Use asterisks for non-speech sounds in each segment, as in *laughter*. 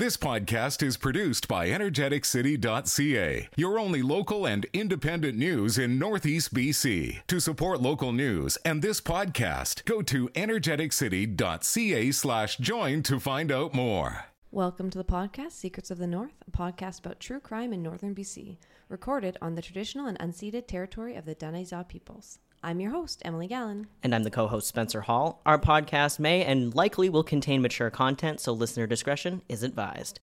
This podcast is produced by energeticcity.ca, your only local and independent news in Northeast BC. To support local news and this podcast, go to energeticcity.ca slash join to find out more. Welcome to the podcast Secrets of the North, a podcast about true crime in northern BC, recorded on the traditional and unceded territory of the Dane-zaa peoples. I'm your host, Emily Gallen. And I'm the co host, Spencer Hall. Our podcast may and likely will contain mature content, so listener discretion is advised.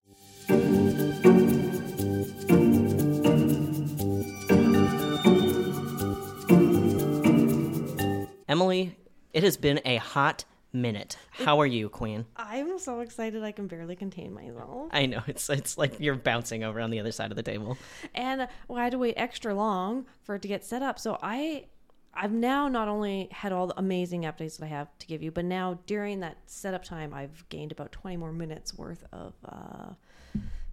Emily, it has been a hot minute. How are you, Queen? I'm so excited I can barely contain myself. I know it's it's like you're bouncing over on the other side of the table. And well, I had to wait extra long for it to get set up. So I I've now not only had all the amazing updates that I have to give you, but now during that setup time, I've gained about 20 more minutes worth of, uh,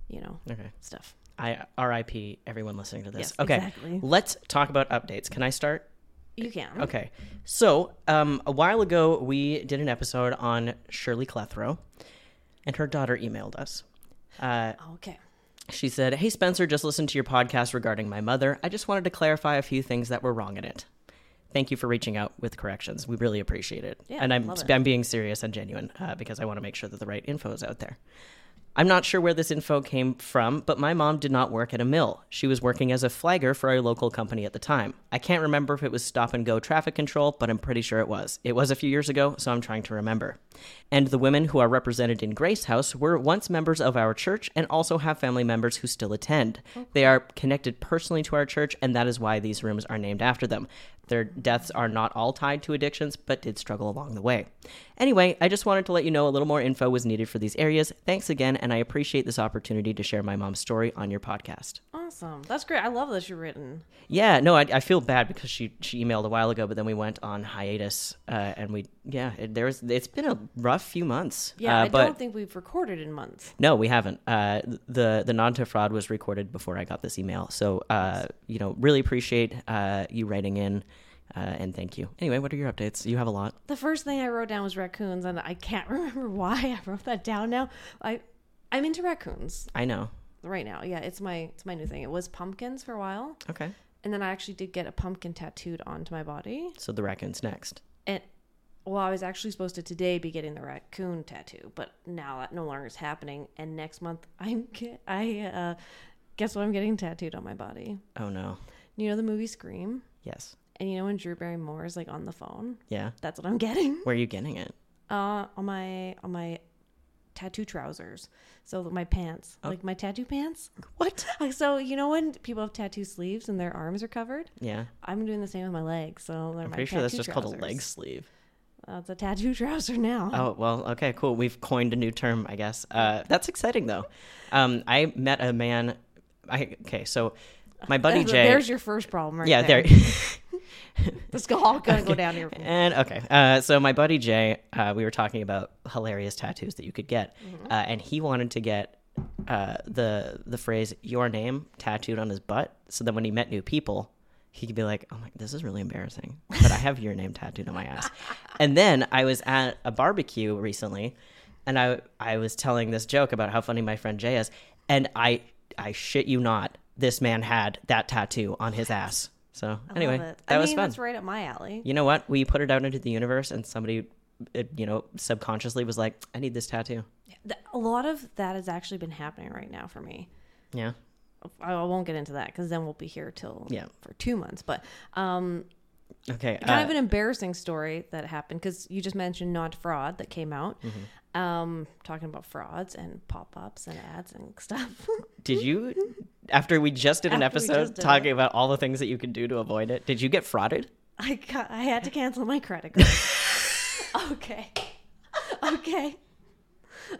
you know, Okay. stuff. I RIP everyone listening to this. Yes, okay. exactly. Let's talk about updates. Can I start? You can. Okay. So, um, a while ago, we did an episode on Shirley Clethrow, and her daughter emailed us. Uh, Okay. she said, Hey, Spencer, just listened to your podcast regarding my mother. I just wanted to clarify a few things that were wrong in it. Thank you for reaching out with corrections. We really appreciate it. Yeah, and I'm, it. I'm being serious and genuine uh, because I want to make sure that the right info is out there. I'm not sure where this info came from, but my mom did not work at a mill. She was working as a flagger for a local company at the time. I can't remember if it was stop and go traffic control, but I'm pretty sure it was. It was a few years ago, so I'm trying to remember. And the women who are represented in Grace House were once members of our church and also have family members who still attend. They are connected personally to our church, and that is why these rooms are named after them. Their deaths are not all tied to addictions, but did struggle along the way. Anyway, I just wanted to let you know a little more info was needed for these areas. Thanks again, and I appreciate this opportunity to share my mom's story on your podcast. Awesome. That's great. I love that you're written. Yeah, no, I, I feel bad because she she emailed a while ago, but then we went on hiatus, uh, and we yeah, it, there's it's been a rough few months. Yeah, uh, I but don't think we've recorded in months. no, we haven't. Uh, the the non to fraud was recorded before I got this email, so uh, you know, really appreciate uh, you writing in, uh, and thank you. Anyway, what are your updates? You have a lot. The first thing I wrote down was raccoons, and I can't *laughs* remember why I wrote that down now. I I'm into raccoons I know. right now. Yeah, it's my it's my new thing. It was pumpkins for a while, Okay, and then I actually did get a pumpkin tattooed onto my body. so the raccoon's next. And well, I was actually supposed to today be getting the raccoon tattoo, but now that no longer is happening. And next month, *laughs* I'm get, I uh, guess what I'm getting tattooed on my body. Oh no. You know the movie Scream, Yes. And you know when Drew Barrymore is like on the phone. Yeah. That's what I'm getting. Where are you getting it? Uh, on my on my tattoo trousers. So my pants, like my tattoo pants. What? *laughs* So you know when people have tattoo sleeves and their arms are covered. Yeah. I'm doing the same with my legs. So they're I'm my pretty sure that's just called a leg sleeve. Uh, it's a tattoo *laughs* trouser now. Oh well, okay, cool. We've coined a new term, I guess. Uh, that's exciting though. Um, I met a man. I okay, so my buddy *laughs* Jay. There's your first problem, right yeah, there. there. This all gonna go down here. and okay, uh, so my buddy Jay, uh, we were talking about hilarious tattoos that you could get, Mm-hmm. uh, and he wanted to get uh, the the phrase "your name" tattooed on his butt, so that when he met new people, he could be like, "Oh my, this is really embarrassing," but I have your name tattooed on my ass. *laughs* and then I was at a barbecue recently, and I I was telling this joke about how funny my friend Jay is, and I I shit you not, this man had that tattoo on his ass. So anyway, Love it. that I was mean, fun That's right up my alley. you know what? We put it out into the universe, and somebody, uh, you know, subconsciously was like, "I need this tattoo." A lot of that has actually been happening right now for me. Yeah, I I won't get into that because then we'll be here till Yeah. for two months. But um, okay. kind of uh, an embarrassing story that happened because you just mentioned not fraud that came out. Mm-hmm. Um, talking about frauds and pop ups and ads and stuff. did you, *laughs* after we just did an After episode did talking it. about all the things that you can do to avoid it, did you get frauded? I got, I had to cancel my credit card. *laughs* okay. Okay.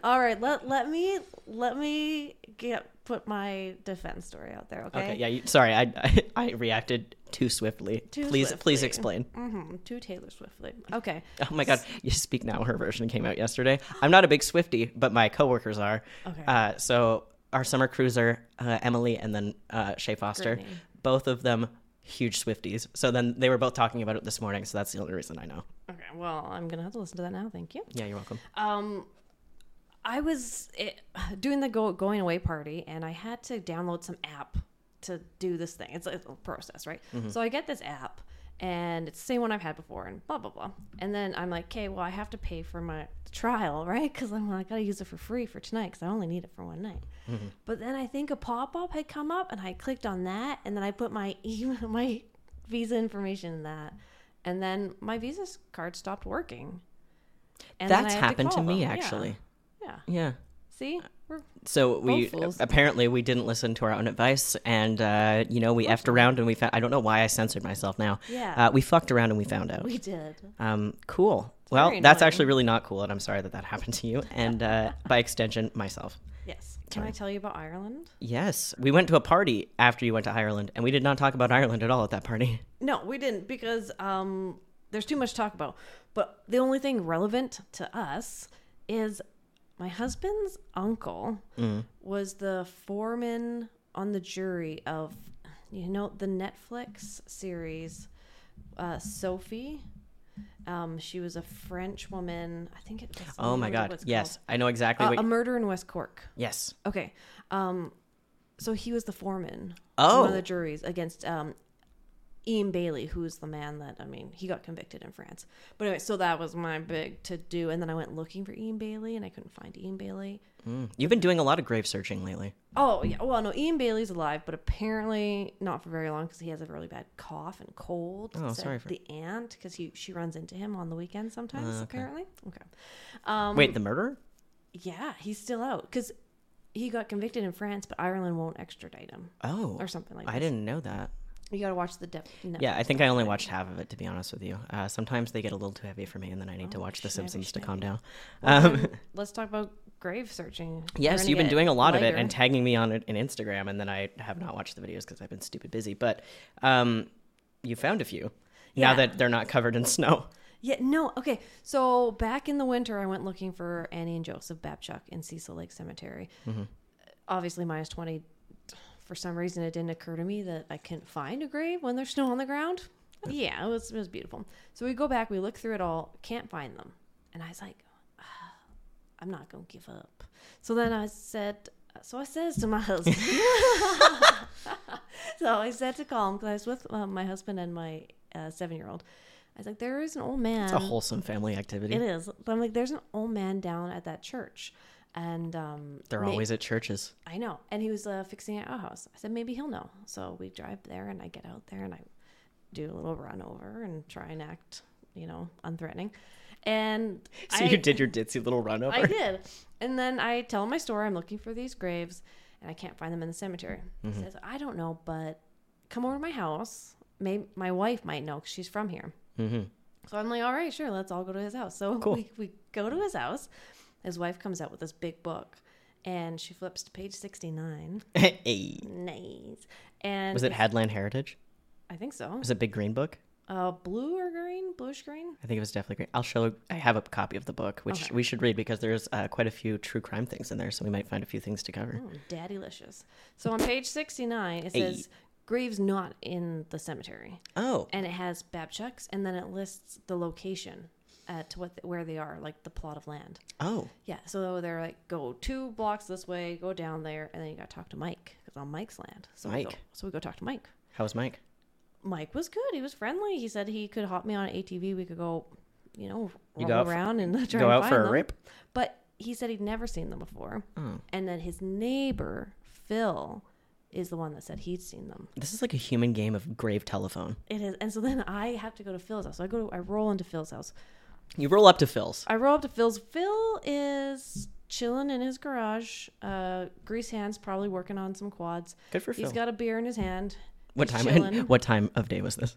All right, let let me let me get put my defense story out there, okay? Okay. Yeah. You, sorry, I, I I reacted too swiftly. Too please please explain. Mm-hmm. To Taylor Swiftly. Okay. Oh my God! You speak now. Her version came out yesterday. I'm not a big Swifty, but my coworkers are. Okay. Uh, so our summer cruiser, uh, Emily, and then uh, Shay Foster, both of them huge Swifties. So then they were both talking about it this morning. So that's the only reason I know. Okay. Well, I'm gonna have to listen to that now. Thank you. Yeah, you're welcome. Um, I was it, doing the go going away party, and I had to download some app to do this thing. It's, it's a process, right? So I get this app, and it's the same one I've had before, and blah blah blah. And then I'm like, okay, well, I have to pay for my trial, *laughs* right? Because I'm like, I gotta use it for free for tonight, because I only need it for one night. Mm-hmm. But then I think a pop up had come up, and I clicked on that, and then I put my email, *laughs* my visa information in that, and then my visa card stopped working. And That's had to happened to me them. Actually. Yeah. Yeah. See, we're So we apparently we didn't listen to our own advice, and uh, you know we effed around and we found. I don't know why I censored myself now. Yeah. Uh, we fucked around and we found out. we did. Um, cool. Well, that's annoying. actually really not cool, and I'm sorry that that happened to you, *laughs* and uh, by extension, myself. Yes. Can I tell you about Ireland? Yes, we went to a party after you went to Ireland, and we did not talk about Ireland at all at that party. *laughs* No, we didn't because um, there's too much to talk about. But the only thing relevant to us is my husband's uncle was the foreman on the jury of, you know, the Netflix series uh, Sophie. Um, she was a French woman. I think it was. Oh my god! Yes, I know exactly called. what. Uh, a murder in West Cork. yes. Okay. Um, so he was the foreman. Oh. One of the juries against um, Ian Bailey, who's the man that I mean, he got convicted in France. But anyway, so that was my big to do, and then I went looking for Ian Bailey, and I couldn't find Ian Bailey. Mm. You've been doing a lot of grave searching lately. Oh yeah, well no, Ian Bailey's alive, but apparently not for very long because he has a really bad cough and cold. Oh, Said sorry for- the aunt because he she runs into him on the weekend sometimes. Apparently, okay. Um, Wait, the murderer? yeah, he's still out because he got convicted in France, but Ireland won't extradite him Oh, or something like that. I that. didn't know that. You got to watch the depth. Yeah, I think I only watched half of it to be honest with you. Uh, sometimes they get a little too heavy for me, and then I need to Oh, watch The Simpsons to calm down. Well, Um, *laughs* let's talk about grave searching. Yes, you've been doing a lot of it and tagging me on it in Instagram, and then I have not watched the videos because I've been stupid busy. But um, you found a few now Yeah. that they're not covered in snow. Yeah, no, okay. So back in the winter, I went looking for Annie and Joseph Babchuk in Cecil Lake Cemetery. Mm-hmm. Obviously, minus 20. For some reason, it didn't occur to me that I couldn't find a grave when there's snow on the ground. Yeah, it was, it was beautiful. So we go back, we look through it all, can't find them. And I was like, "Ah, I'm not going to give up. So then I said, so I says to my *laughs* husband, *laughs* so I said to call him because I was with uh, my husband and my uh, seven year old. I was like, there is an old man. It's a wholesome family activity. It is. But I'm like, there's an old man down at that church. And um, They're always at churches. I know. And he was uh, fixing an outhouse. I said, maybe he'll know. So we drive there and I get out there and I do a little run over and try and act, you know, unthreatening. And *laughs* So I, you did your ditzy little run over. I did. And then I tell him my story. I'm looking for these graves and I can't find them in the cemetery. Mm-hmm. He says, I don't know, but come over to my house. Maybe my wife might know because she's from here. Mm-hmm. So I'm like, all right, sure, let's all go to his house. So Cool. we, we go to his house. His wife comes out with this big book and she flips to page 69. *laughs* hey. Nice. And Was it Headland Heritage? I think so. Was it Big Green Book? Uh, blue or green? Bluish green? I think it was definitely green. I'll show. I have a copy of the book, which Okay. we should read because there's uh, quite a few true crime things in there, so we might find a few things to cover. Oh, daddylicious. So on page 69, it Hey. says graves not in the cemetery. Oh, And it has Babchucks and then it lists the location at to what where they are, like the plot of land. oh, Yeah, so they're like, go two blocks this way, go down there, and then you got to talk to Mike because on Mike's land. So We go, Mike. so we go talk to Mike. How was Mike? Mike was good. He was friendly. He said he could hop me on ATV. We could go, you know, You roll out around and *laughs* try Go and out for a them. rip? But he said he'd never seen them before. Oh, And then his neighbor Phil is the one that said he'd seen them. this is like a human game of grave telephone. It is, and so then I have to go to Phil's house. So I go, to, I roll into Phil's house. You roll up to Phil's. I roll up to Phil's. Phil is chilling in his garage. Uh, grease hands, probably working on some quads. Good for He's Phil. got a beer in his hand. what He's time? chilling. *laughs* what time of day was this?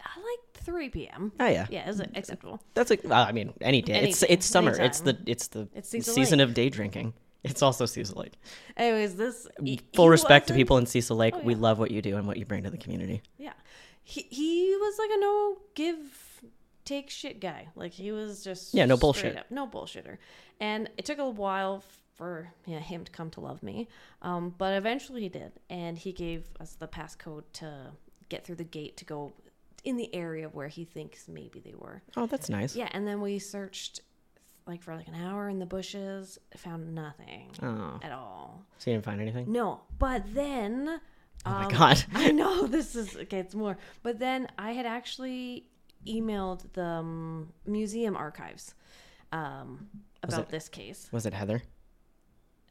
I like 3 p.m. Oh yeah, Yeah, is it acceptable? that's like. Well, I mean, any day. Any it's day, it's summer. It's the it's the It's Cecil season Lake. of day drinking. It's also Cecil Lake. Anyways, this he- Full he respect to wasn't- people in Cecil Lake. Oh, We yeah. love what you do and what you bring to the community. Yeah, he he was like a no give take shit guy. Like he was just Yeah, no bullshit. up, no bullshitter. And it took a while for yeah, him to come to love me, um, but eventually he did, and he gave us the passcode to get through the gate to go in the area where he thinks maybe they were. Oh, that's nice. Yeah, and then we searched like for like an hour in the bushes, found nothing Oh, at all. so you didn't find anything? No, but then Oh my um, God. *laughs* I know this is okay. It's more, but then I had actually emailed the um, museum archives um, about it- this case. Was it Heather?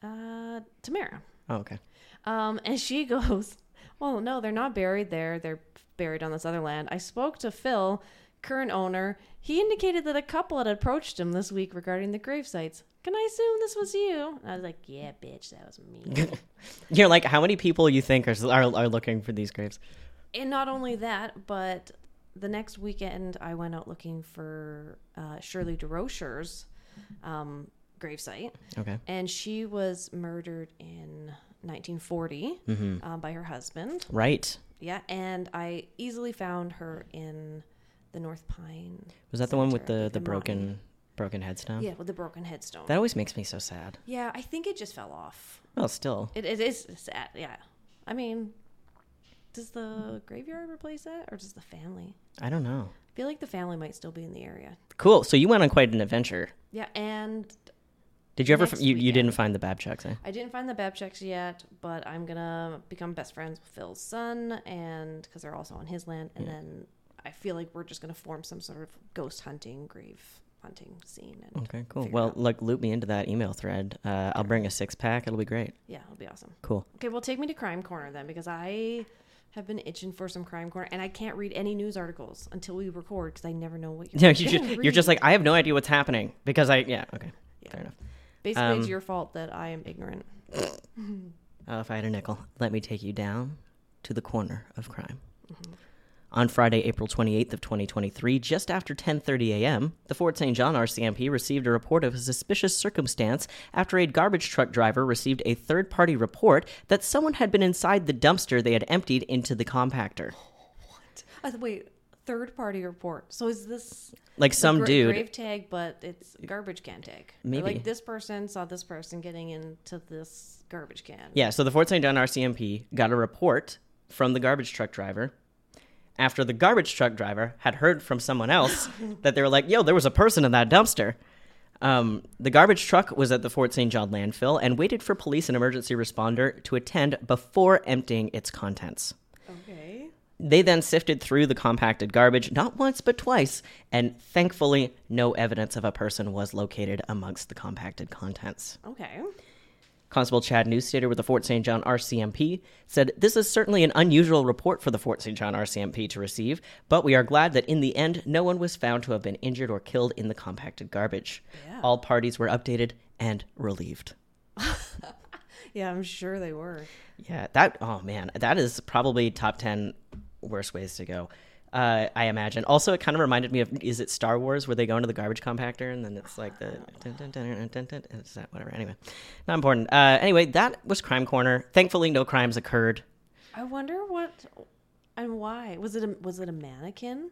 Uh, Tamara, Oh, okay. um, and she *laughs* goes, "Well, no, they're not buried there. They're buried on this other land." I spoke to Phil, current owner. He indicated that a couple had approached him this week regarding the grave sites. Can I assume this was you? And I was like, "Yeah, bitch, that was me." *laughs* You're like, how many people you think are, are, are looking for these graves? and not only that, but the next weekend I went out looking for uh, Shirley DeRocher's um, gravesite, Okay. and she was murdered in 1940 Mm-hmm. uh, by her husband. Right. Yeah, and I easily found her in the North Pine. Was that the one with the, the broken broken headstone? Yeah, with the broken headstone. That always makes me so sad. yeah, I think it just fell off. Well, still. It, it is sad. Yeah, I mean, does the graveyard replace that, or does the family? I don't know. I feel like the family might still be in the area. Cool. So you went on quite an adventure. Yeah, and Did you ever? F- You, you didn't find the Babchucks, eh? I didn't find the Babcheks yet, but I'm gonna become best friends with Phil's son, and because they're also on his land, and then I feel like we're just gonna form some sort of ghost hunting, grave hunting scene. And Okay, cool. Well, like loop me into that email thread. Uh, I'll bring a six pack. It'll be great. yeah, it'll be awesome. Cool. Okay, well, take me to Crime Corner then, because I have been itching for some Crime Corner, and I can't read any news articles until we record because I never know what you're. Yeah, *laughs* you just, you're just like I have no idea what's happening because I yeah okay Yeah. fair enough. basically um, it's your fault that I am ignorant. *laughs* oh, if I had a nickel, let me take you down to the corner of crime. On Friday, April 28th of 2023, just after 10:30 a.m., the Fort St. John RCMP received a report of a suspicious circumstance after a garbage truck driver received a third-party report that someone had been inside the dumpster they had emptied into the compactor. What? th- wait, third party report. So is this Like some gra- dude grave tag, but it's garbage can tag? Maybe. like this person saw this person getting into this garbage can. Yeah, so the Fort St. John RCMP got a report from the garbage truck driver after the garbage truck driver had heard from someone else *laughs* that they were like, yo, there was a person in that dumpster. Um, the garbage truck was at the Fort St. John landfill and waited for police and emergency responder to attend before emptying its contents. Okay. They then sifted through the compacted garbage not once but twice, and thankfully, no evidence of a person was located amongst the compacted contents. Okay. Constable Chad Newstater with the Fort St. John RCMP said, This is certainly an unusual report for the Fort St. John RCMP to receive, but we are glad that in the end, no one was found to have been injured or killed in the compacted garbage. Yeah. All parties were updated and relieved. *laughs* *laughs* Yeah, I'm sure they were. Yeah, that, oh man, that is probably top 10 worst ways to go. Uh, I imagine. Also, it kind of reminded me of is it Star Wars where they go into the garbage compactor and then it's like the dun, dun, dun, dun, dun, it's that whatever. Anyway, not important. Uh, anyway, that was Crime Corner. Thankfully, no crimes occurred. I wonder what and why. Was it a was it a mannequin?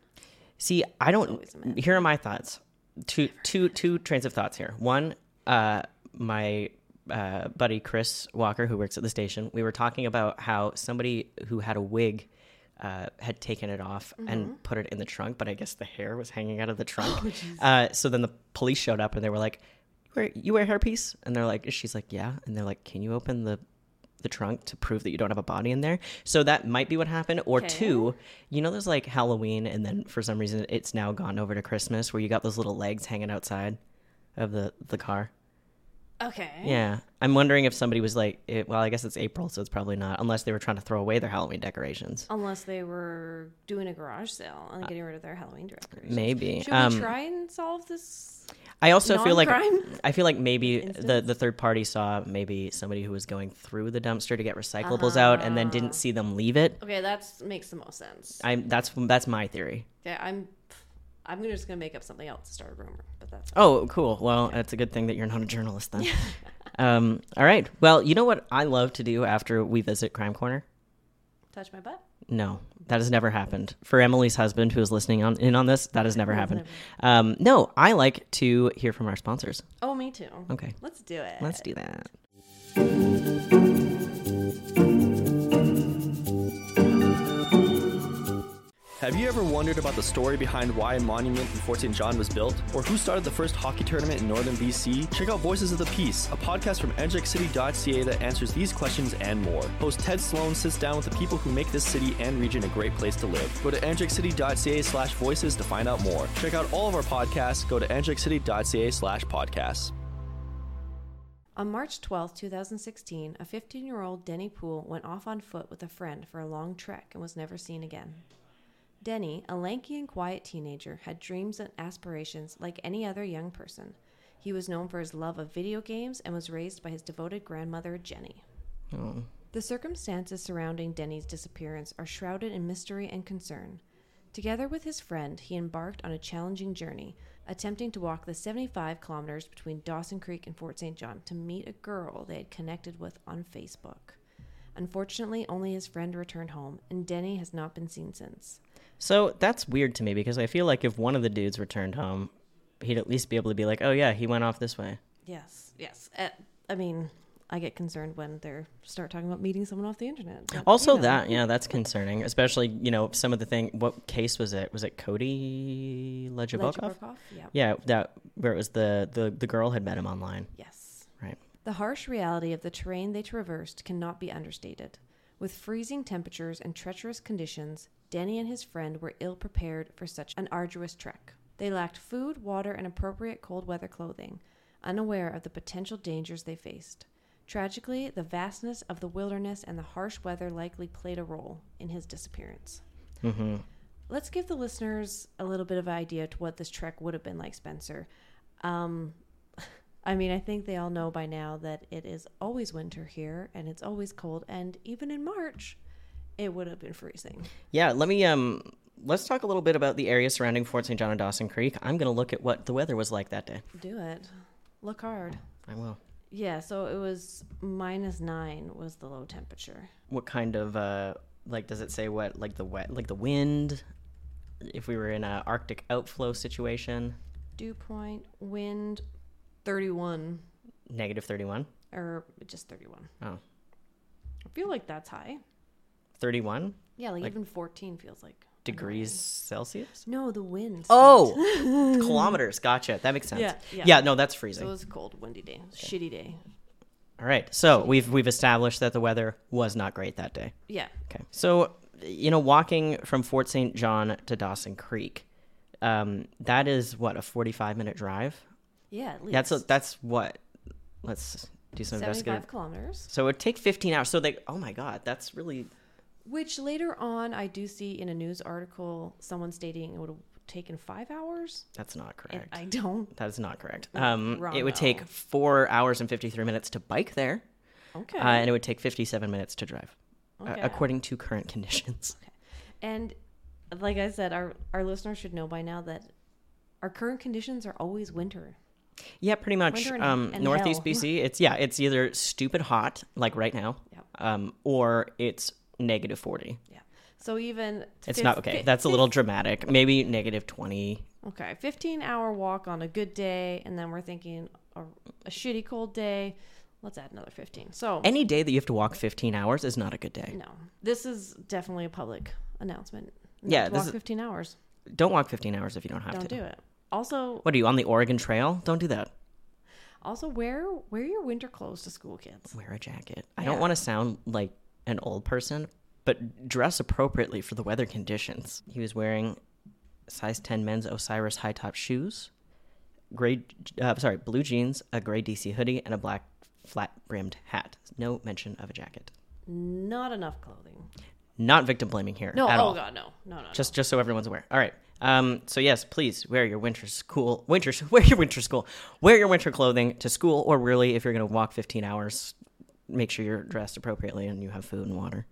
See, I don't. always a man. Here are my thoughts. Two, two, two trains of thoughts here. One, uh, my uh, buddy Chris Walker, who works at the station, we were talking about how somebody who had a wig uh, had taken it off Mm-hmm. and put it in the trunk, but I guess the hair was hanging out of the Oh, trunk. *laughs* uh, so then the police showed up and they were like, "You wear, you wear a hairpiece?" And they're like, "She's like, yeah." And they're like, "Can you open the the trunk to prove that you don't have a body in there?" So that might be what happened. Or Okay. two, you know, there's like Halloween, and then for some reason it's now gone over to Christmas, where you got those little legs hanging outside of the the car. Okay. Yeah, I'm wondering if somebody was like, it, well, I guess it's April, so it's probably not, unless they were trying to throw away their Halloween decorations. Unless they were doing a garage sale and getting rid of their Halloween decorations. Maybe. Should Um, we try and solve this? I also feel like I feel like maybe the instance? the third party saw maybe somebody who was going through the dumpster to get recyclables out and then didn't see them leave it. Okay, that makes the most sense. I'm that's that's my theory. Yeah, I'm. I'm gonna- just gonna make up something else to start a rumor, but that's Oh, cool. Well, that's a good thing that you're not a journalist then. *laughs* *laughs* um, all right. Well, you know what I love to do after we visit Crime Corner? touch my butt. No, that has never happened. For Emily's husband, who is listening on in on this, that has never happened. Um, no, I like to hear from our sponsors. Oh, me too. Okay, Let's do it. let's do that. Have you ever wondered about the story behind why a monument in Fort St. John was built? Or who started the first hockey tournament in northern BC? Check out Voices of the Peace, a podcast from energeticcity.ca that answers these questions and more. Host Ted Sloan sits down with the people who make this city and region a great place to live. Go to energeticcity.ca slash voices to find out more. Check out all of our podcasts. Go to energeticcity.ca slash podcasts. On March 12, 2016, a 15 year old Denny Poole went off on foot with a friend for a long trek and was never seen again. Denny, a lanky and quiet teenager, had dreams and aspirations like any other young person. He was known for his love of video games and was raised by his devoted grandmother, Jenny. Oh. The circumstances surrounding Denny's disappearance are shrouded in mystery and concern. Together with his friend, he embarked on a challenging journey, attempting to walk the 75 kilometers between Dawson Creek and Fort St. John to meet a girl they had connected with on Facebook. Unfortunately, only his friend returned home, and Denny has not been seen since. So that's weird to me because I feel like if one of the dudes returned home, he'd at least be able to be like, "Oh yeah, he went off this way." Yes, yes. Uh, I mean, I get concerned when they start talking about meeting someone off the internet. but, Also, you know. that yeah, that's concerning. Especially you know some of the thing. What case was it? Was it Cody? Legebokoff? Yeah. Yeah, that where it was the the the girl had met him online. Yes. Right. The harsh reality of the terrain they traversed cannot be understated. With freezing temperatures and treacherous conditions, Denny and his friend were ill prepared for such an arduous trek. They lacked food, water, and appropriate cold weather clothing, unaware of the potential dangers they faced. Tragically, the vastness of the wilderness and the harsh weather likely played a role in his disappearance. Mm-hmm. Let's give the listeners a little bit of an idea to what this trek would have been like, Spencer. Um, *laughs* I mean, I think they all know by now that it is always winter here and it's always cold, and even in March, it would have been freezing. Yeah, let me um let's talk a little bit about the area surrounding Fort St. John and Dawson Creek. I'm gonna look at what the weather was like that day. Do it. Look hard. I will. Yeah, so it was minus nine was the low temperature. What kind of uh like does it say what like the wet like the wind? If we were in a Arctic outflow situation, Dew point, wind, 31, negative thirty one. or just 31. Oh. I feel like that's high. 31 Yeah, like, Like- even 14 feels like degrees Celsius. No, the wind. Oh, *laughs* kilometers. Gotcha. That makes sense. Yeah, yeah. yeah no, that's freezing. So it was a cold, windy day. Shitty day. All right. So we've we've established that the weather was not great that day. Yeah. Okay. So, you know, walking from Fort St. John to Dawson Creek, um, that is what a forty-five minute drive. Yeah, at least. That's a, that's what. Let's do some 75 investigative. kilometers. So it would take fifteen hours. So they. Oh my God, that's really. Which later on, I do see in a news article someone stating it would have taken five hours. That's not And correct. I don't. that is not correct. Um, it would take four hours and fifty-three minutes to bike there, Okay. uh, and it would take fifty-seven minutes to drive, uh, according to current *laughs* conditions. and like I said, our, our listeners should know by now that our current conditions are always winter. Yeah, pretty much. And- Um, and Northeast hell. BC, *laughs* it's yeah, it's either stupid hot like right now, Yep. um, or it's negative forty. Yeah. So even It's not okay. That's a little dramatic. Maybe negative twenty. Okay, 15 hour walk on a good day, and then we're thinking a, a shitty cold day. Let's add another 15. So, Any day that you have to walk fifteen hours is not a good day. no, this is definitely a public announcement. Not Yeah, walk is- 15 hours. Don't walk fifteen hours if you don't have Don't to. do it. Also, What are you on the Oregon Trail? Don't do that. also wear wear your winter clothes to school, kids. Wear a jacket. I don't want to sound like an old person, but dress appropriately for the weather conditions. He was wearing size 10 men's Osiris high top shoes, gray, uh, sorry, blue jeans, a gray DC hoodie, and a black flat brimmed hat. No mention of a jacket. Not enough clothing. Not victim blaming here No, at oh all. god, no, no, no. Just just so everyone's aware. All right. Um, so yes, please wear your winter school winter *laughs* wear your winter school wear your winter clothing to school, or really if you're going to walk 15 hours, make sure you're dressed appropriately and you have food and water.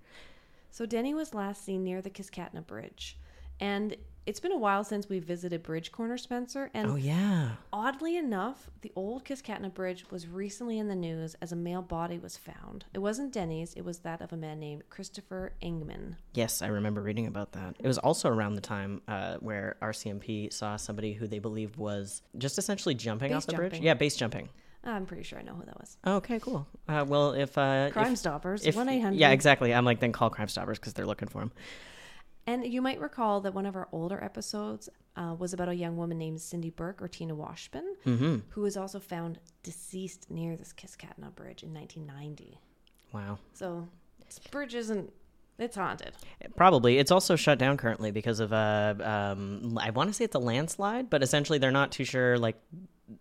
So Denny was last seen near the Kiskatinaw Bridge, and it's been a while since we visited Bridge Corner, Spencer. And Oh yeah. Oddly enough, the old Kiskatinaw Bridge was recently in the news as a male body was found. It wasn't Denny's, it was that of a man named Christopher Ingman. Yes, I remember reading about that. It was also around the time uh, where RCMP saw somebody who they believed was just essentially jumping Base off the bridge. Yeah, base jumping. I'm pretty sure I know who that was. Okay, cool. Uh, well, if uh, Crime if, Stoppers, 1 800. yeah, exactly. I'm like then call Crime Stoppers because they're looking for him. And you might recall that one of our older episodes uh, was about a young woman named Cindy Burke or Tina Washburn, Mm-hmm. who was also found deceased near this Kiskatinaw Bridge in 1990. Wow. So this bridge isn't, it's haunted. Probably. It's also shut down currently because of uh, um, I want to say it's a landslide, but essentially they're not too sure. Like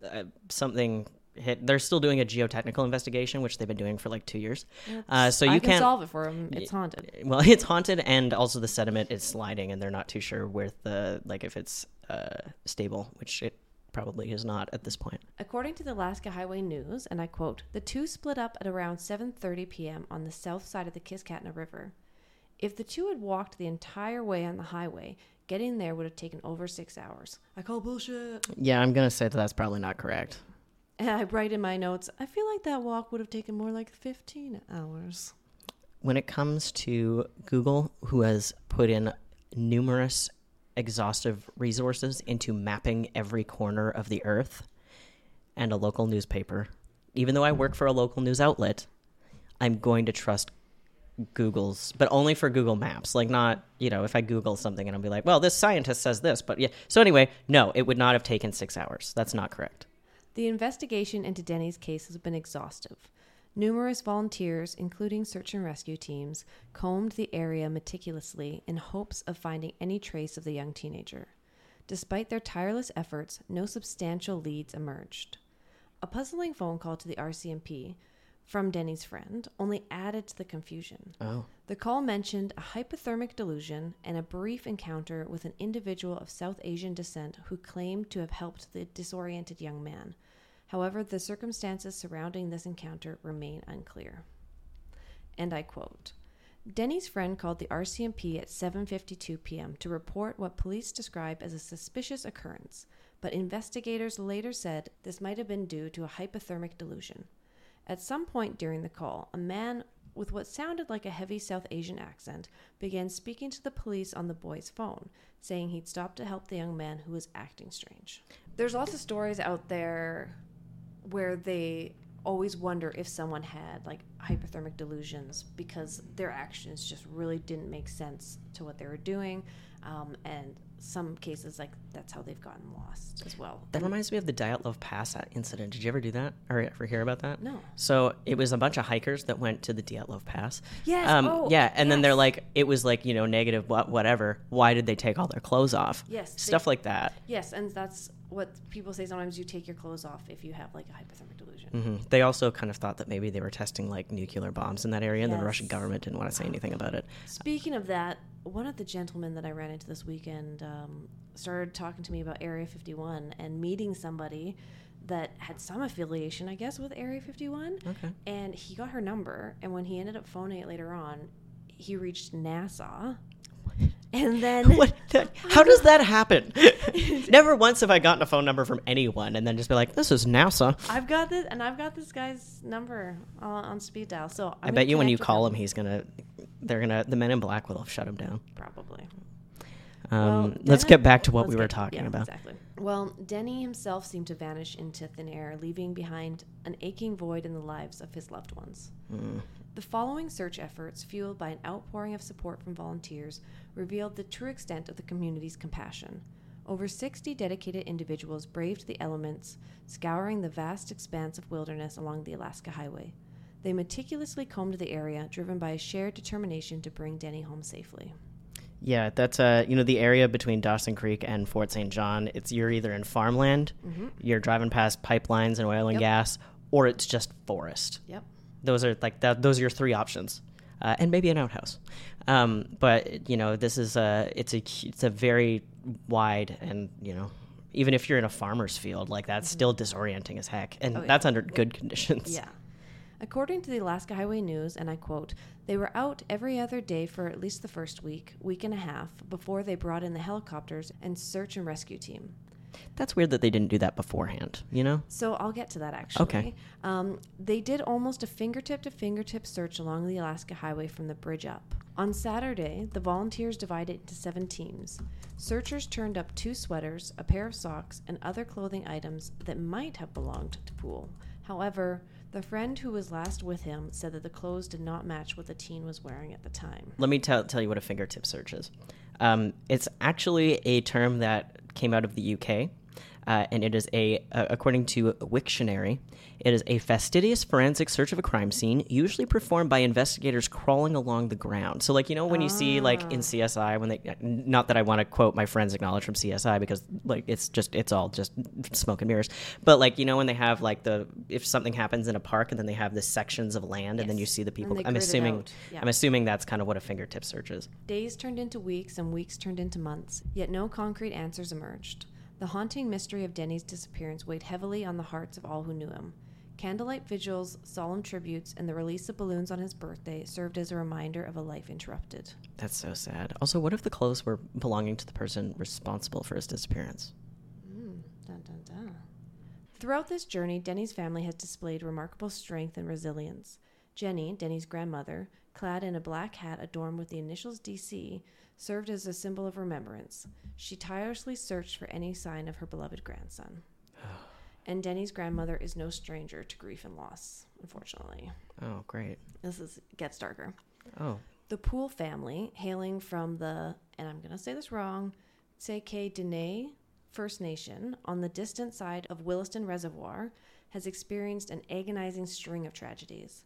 uh, something hit. They're still doing a geotechnical investigation, which they've been doing for like two years. Uh, so I you can can't. solve it for them. It's haunted. *laughs* well, it's haunted, and also the sediment is sliding, and they're not too sure where the like if it's uh, stable, which it probably is not at this point. According to the Alaska Highway News, and I quote, the two split up at around 7:30 p.m. on the south side of the Kiskatinaw River. If the two had walked the entire way on the highway, getting there would have taken over six hours. I call bullshit. Yeah, I'm gonna say that that's probably not correct. And I write in my notes, I feel like that walk would have taken more like 15 hours. when it comes to Google, who has put in numerous exhaustive resources into mapping every corner of the earth, and a local newspaper, even though I work for a local news outlet, I'm going to trust Google's, but only for Google Maps. Like, not, you know, if I Google something and I'll be like, well, this scientist says this, but yeah. So, anyway, no, it would not have taken six hours. That's not correct. The investigation into Denny's case has been exhaustive. Numerous volunteers, including search and rescue teams, combed the area meticulously in hopes of finding any trace of the young teenager. Despite their tireless efforts, no substantial leads emerged. A puzzling phone call to the RCMP from Denny's friend only added to the confusion. Oh. The call mentioned a hypothermic delusion and a brief encounter with an individual of South Asian descent who claimed to have helped the disoriented young man. However, the circumstances surrounding this encounter remain unclear. And I quote Denny's friend called the RCMP at 7:52 p.m. to report what police describe as a suspicious occurrence, but investigators later said this might have been due to a hypothermic delusion. At some point during the call, a man with what sounded like a heavy South Asian accent began speaking to the police on the boy's phone, saying he'd stopped to help the young man who was acting strange. There's lots of stories out there where they always wonder if someone had like hypothermic delusions because their actions just really didn't make sense to what they were doing. Um, and some cases, like that's how they've gotten lost as well. That reminds me of the Dyatlov Pass incident. Did you ever do that or ever hear about that? No. So it was a bunch of hikers that went to the Dyatlov Pass. Yes, Um, oh, yeah, and then they're like, it was like you know negative what whatever. Why did they take all their clothes off? Yes, they- Stuff like that. Yes, and that's what people say. Sometimes you take your clothes off if you have like a hypothermic delusion. hmm They also kind of thought that maybe they were testing like nuclear bombs in that area, and the Russian government didn't want to say anything about it. Speaking of that, one of the gentlemen that I ran into this weekend um, started talking to me about Area 51 and meeting somebody that had some affiliation, I guess, with Area 51. Okay. And he got her number, and when he ended up phoning it later on, he reached NASA. And then What? the- how does that happen? *laughs* Never once have I gotten a phone number from anyone and then just be like, "This is NASA." I've got this, and I've got this guy's number uh, on speed dial. So I'm i bet you when you call him, he's gonna, they're gonna, the Men in Black will have shut him down. probably. Um, Well, let's get back to what we were get- talking yeah, about. Exactly. Well, Denny himself seemed to vanish into thin air, leaving behind an aching void in the lives of his loved ones. Mm. The following search efforts, fueled by an outpouring of support from volunteers, revealed the true extent of the community's compassion. Over 60 dedicated individuals braved the elements, scouring the vast expanse of wilderness along the Alaska Highway. They meticulously combed the area, driven by a shared determination to bring Denny home safely. Yeah, that's uh, you know, the area between Dawson Creek and Fort St. John. It's you're either in farmland, you're driving past pipelines and oil and Yep. gas, or it's just forest. Yep. Those are like that. Those are your three options, uh, and maybe an outhouse. Um, but you know, this is a it's a it's a very wide and you know, even if you're in a farmer's field, like that's still disorienting as heck, and Oh, yeah. that's under good conditions. Yeah. According to the Alaska Highway News, and I quote, they were out every other day for at least the first week, week and a half, before they brought in the helicopters and search and rescue team. That's weird that they didn't do that beforehand. You know. So I'll get to that actually. Okay. Um, they did almost a fingertip to fingertip search along the Alaska Highway from the bridge up. On Saturday, the volunteers divided into seven teams. Searchers turned up two sweaters, a pair of socks, and other clothing items that might have belonged to Poole. However, the friend who was last with him said that the clothes did not match what the teen was wearing at the time. Let me tell, tell you what a fingertip search is. Um, it's actually a term that came out of the UK, uh, and it is a, uh, according to Wiktionary, it is a fastidious forensic search of a crime scene, usually performed by investigators crawling along the ground. So, like you know, when you see like in CSI, when they, not that I want to quote my forensic knowledge from CSI because like it's just it's all just smoke and mirrors, but like you know when they have like the if something happens in a park and then they have the sections of land and then you see the people. I'm assuming. Yeah. I'm assuming that's kind of what a fingertip search is. Days turned into weeks and weeks turned into months, yet no concrete answers emerged. The haunting mystery of Denny's disappearance weighed heavily on the hearts of all who knew him. Candlelight vigils, solemn tributes, and the release of balloons on his birthday served as a reminder of a life interrupted. That's so sad. Also, what if the clothes were belonging to the person responsible for his disappearance? Hmm, dun, dun, dun. Throughout this journey, Denny's family has displayed remarkable strength and resilience. Jenny, Denny's grandmother, clad in a black hat adorned with the initials DC, served as a symbol of remembrance. She tirelessly searched for any sign of her beloved grandson. *sighs* and Denny's grandmother is no stranger to grief and loss, unfortunately. Oh, great. This is gets darker. Oh, The Poole family, hailing from the, and I'm going to say this wrong, Tsay Keh Dene First Nation on the distant side of Williston Reservoir, has experienced an agonizing string of tragedies.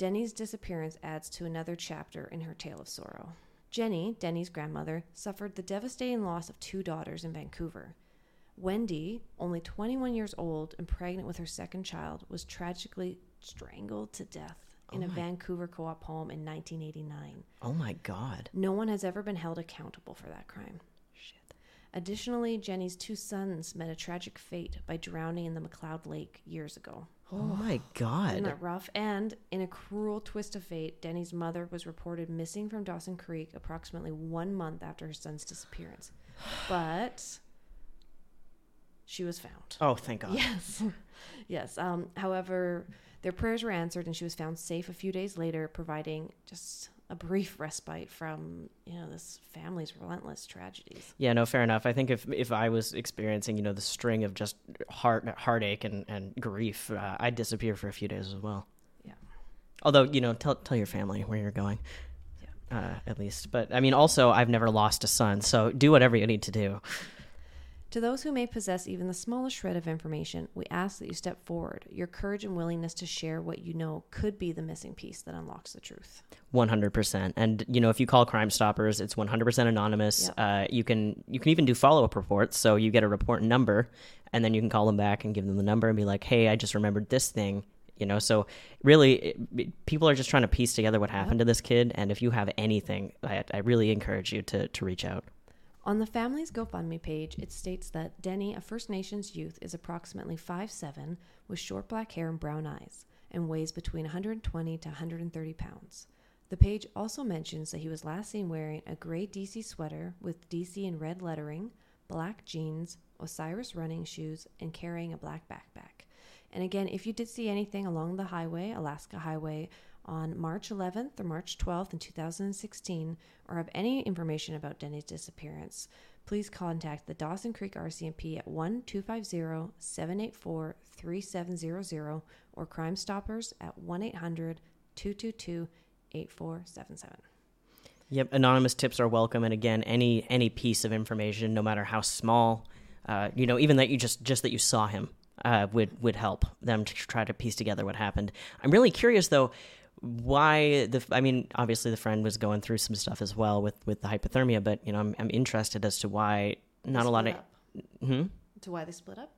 Denny's disappearance adds to another chapter in her tale of sorrow. Jenny, Denny's grandmother, suffered the devastating loss of two daughters in Vancouver. Wendy, only 21 years old and pregnant with her second child, was tragically strangled to death oh in a Vancouver co op home in 1989. oh my God. No one has ever been held accountable for that crime. Shit. Additionally, Jenny's two sons met a tragic fate by drowning in the McLeod Lake years ago. Oh my god. Isn't that rough? And in a cruel twist of fate, Denny's mother was reported missing from Dawson Creek approximately one month after her son's disappearance. But she was found. Oh, thank God. Yes. *laughs* yes. Um, however, their prayers were answered and she was found safe a few days later, providing just a brief respite from, you know, this family's relentless tragedies. Yeah, no, fair enough. I think if if I was experiencing, you know, the string of just heart heartache and and grief, uh, I'd disappear for a few days as well. Yeah. Although, you know, tell tell your family where you're going. Uh, at least, but I mean, also, I've never lost a son, so do whatever you need to do. To those who may possess even the smallest shred of information, we ask that you step forward. Your courage and willingness to share what you know could be the missing piece that unlocks the truth. One hundred percent, and you know if you call Crime Stoppers, it's one hundred percent anonymous. Uh, you can you can even do follow up reports, so you get a report number, and then you can call them back and give them the number and be like, "Hey, I just remembered this thing." You know, so really, it, it- people are just trying to piece together what happened to this kid, and if you have anything, I, I really encourage you to to reach out. On the family's GoFundMe page, it states that Denny, a First Nations youth, is approximately 5'7 with short black hair and brown eyes and weighs between 120 to 130 pounds. The page also mentions that he was last seen wearing a gray DC sweater with DC in red lettering, black jeans, Osiris running shoes, and carrying a black backpack. And again, if you did see anything along the highway, Alaska Highway, on March 11th or March 12th in 2016, or have any information about Denny's disappearance, please contact the Dawson Creek RCMP at 1 250 784 3700 or Crime Stoppers at 1 800 222 8477. Yep, anonymous tips are welcome, and again, any any piece of information, no matter how small, uh, you know, even that you just just that you saw him, uh, would would help them to try to piece together what happened. I'm really curious though, why the I mean, obviously the friend was going through some stuff as well with with the hypothermia, but you know, I'm I'm interested as to why not a lot of hmm? To why they split up?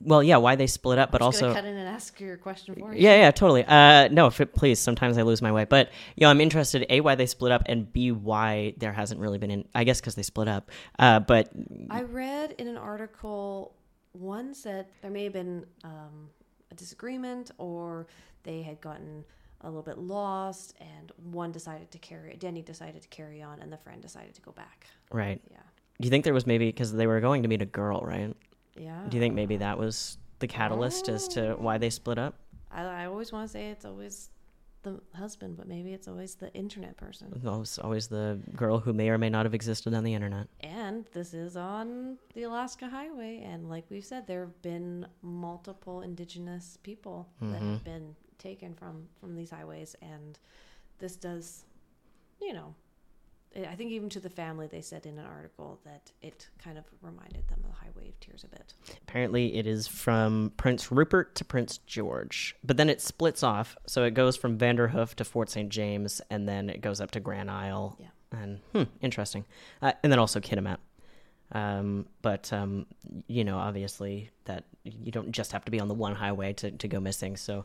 well, yeah, why they split up, but also cut in and ask your question for you. yeah, yeah, totally. Uh, no, if it, please. Sometimes I lose my way, but you know, I'm interested. A, why they split up, and B, why there hasn't really been. In, I guess because they split up. Uh, but I read in an article, one said there may have been um, a disagreement or they had gotten a little bit lost, and one decided to carry, Denny decided to carry on, and the friend decided to go back. right, Yeah. do you think there was maybe because they were going to meet a girl, right? Yeah. Do you think maybe that was the catalyst as to oh. why they split up? I, I always want to say it's always the husband, but maybe it's always the internet person. Always, always the girl who may or may not have existed on the internet. And this is on the Alaska Highway, and like we've said, there have been multiple indigenous people that have mm-hmm. been taken from from these highways, and this does, you know, I think even to the family, they said in an article that it kind of reminded them of the Highway of Tears a bit. Apparently, it is from Prince Rupert to Prince George, but then it splits off. So it goes from Vanderhoof to Fort St. James, and then it goes up to Granisle. Yeah. And hmm, interesting. Uh, and then also Kitimat. Um, but um, you know, obviously, that you don't just have to be on the one highway to, to go missing. So,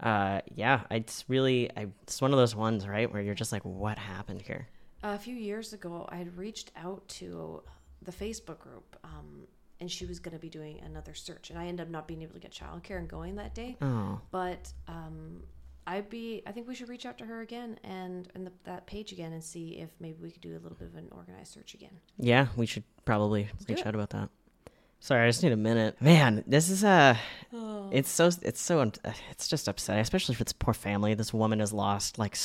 uh, yeah, it's really I, it's one of those ones, right, where you're just like, what happened here? A few years ago, I had reached out to the Facebook group, um, and she was going to be doing another search, and I ended up not being able to get childcare and going that day. Oh, But um, I'd be, I think we should reach out to her again and and the, that page again and see if maybe we could do a little bit of an organized search again. yeah, we should probably do reach out about that. Sorry, I just need a minute. Man, this is uh it's so it's so it's just upsetting, especially for this poor family. This woman has lost like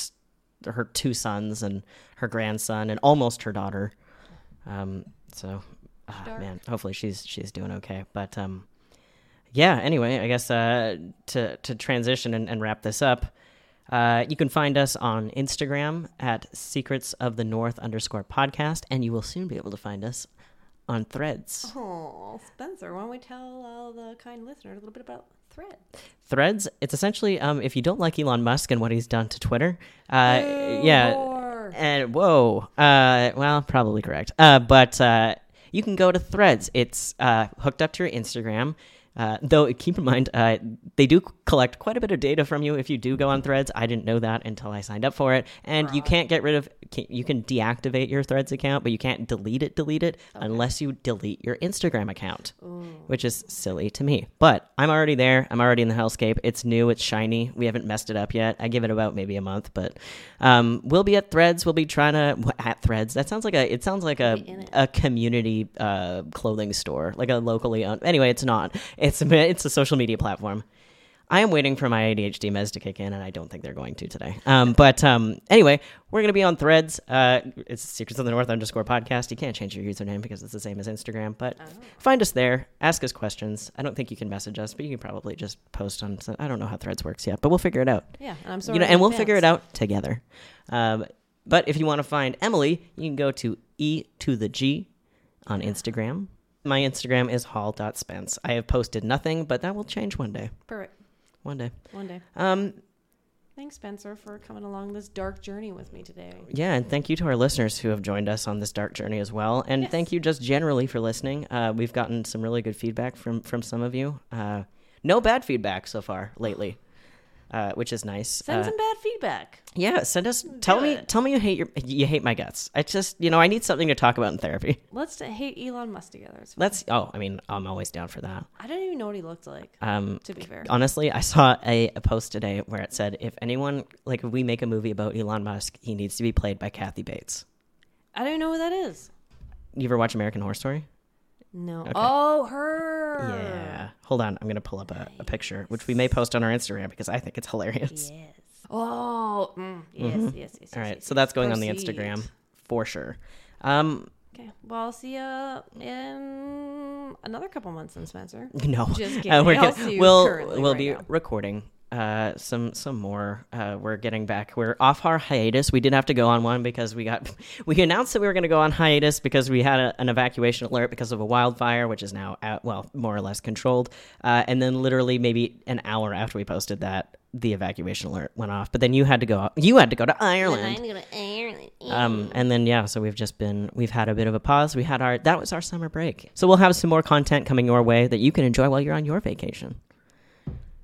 her two sons and her grandson and almost her daughter. Um, so ah, man, hopefully she's she's doing okay. But um, yeah. Anyway, I guess uh, to to transition and, and wrap this up. Uh, you can find us on Instagram at secrets of the north underscore podcast, and you will soon be able to find us on threads. Oh, Spencer, why don't we tell all the kind listeners a little bit about Threads? Threads, it's essentially um, if you don't like Elon Musk and what he's done to Twitter, uh, yeah, More. and whoa, uh, well, probably correct. Uh, but uh, you can go to Threads. It's uh, hooked up to your Instagram. Uh, though keep in mind, uh, they do collect quite a bit of data from you if you do go on Threads. I didn't know that until I signed up for it, and you can't get rid of. You can deactivate your Threads account, but you can't delete it. Delete it unless you delete your Instagram account, which is silly to me. But I'm already there. I'm already in the hellscape. It's new. It's shiny. We haven't messed it up yet. I give it about maybe a month, but um, we'll be at Threads. We'll be trying to at Threads. That sounds like a. It sounds like a Be in it. a community uh, clothing store, like a locally owned. Anyway, it's not. It's a, it's a social media platform. I am waiting for my ADHD meds to kick in, and I don't think they're going to today. Um, but um, anyway, we're going to be on Threads. Uh, it's Secrets of the North underscore podcast. You can't change your username because it's the same as Instagram. But find us there. Ask us questions. I don't think you can message us, but you can probably just post on. I don't know how Threads works yet, but we'll figure it out Yeah, and I'm sorry. you know, and we'll figure it out together. Um, but if you want to find Emily, you can go to e to the g on Instagram. My Instagram is hall.spence. I have posted nothing, but that will change one day. Perfect. One day. One day. Um, Thanks, Spencer, for coming along this dark journey with me today. yeah, and thank you to our listeners who have joined us on this dark journey as well. And Yes. thank you just generally for listening. Uh, we've gotten some really good feedback from from some of you. Uh, no bad feedback so far lately, uh, which is nice. Send Uh, some bad feedback. Yeah, send us. Tell me. it. Tell me you hate your. You hate my guts. I just, you know, I need something to talk about in therapy. Let's hate Elon Musk together. Let's. Oh, I mean, I'm always down for that. I don't even know what he looked like. Um, To be fair. honestly, I saw a, a post today where it said, if anyone like if we make a movie about Elon Musk, he needs to be played by Kathy Bates. I don't even know who that is. You ever watch American Horror Story? No. Oh, her. Yeah. Hold on, I'm gonna pull up a, a picture, which we may post on our Instagram because I think it's hilarious. Yes. Oh, mm, yes, yes, yes, yes. All right, yes, so that's going on the Instagram for sure. Um, Okay. Well, I'll see you in another couple months then, Spencer. *laughs* No, Just *laughs* kidding. Uh, see you we'll we'll right be now. recording uh, some some more. Uh, we're getting back. We're off our hiatus. We did have to go on one because we got *laughs* we announced that we were going to go on hiatus because we had a, an evacuation alert because of a wildfire, which is now out, well more or less controlled. Uh, and then literally maybe an hour after we posted that, the evacuation alert went off. But then you had to go. You had to go to Ireland. Um, and then yeah, so we've just been we've had a bit of a pause. We had our that was our summer break. So we'll have some more content coming your way that you can enjoy while you're on your vacation.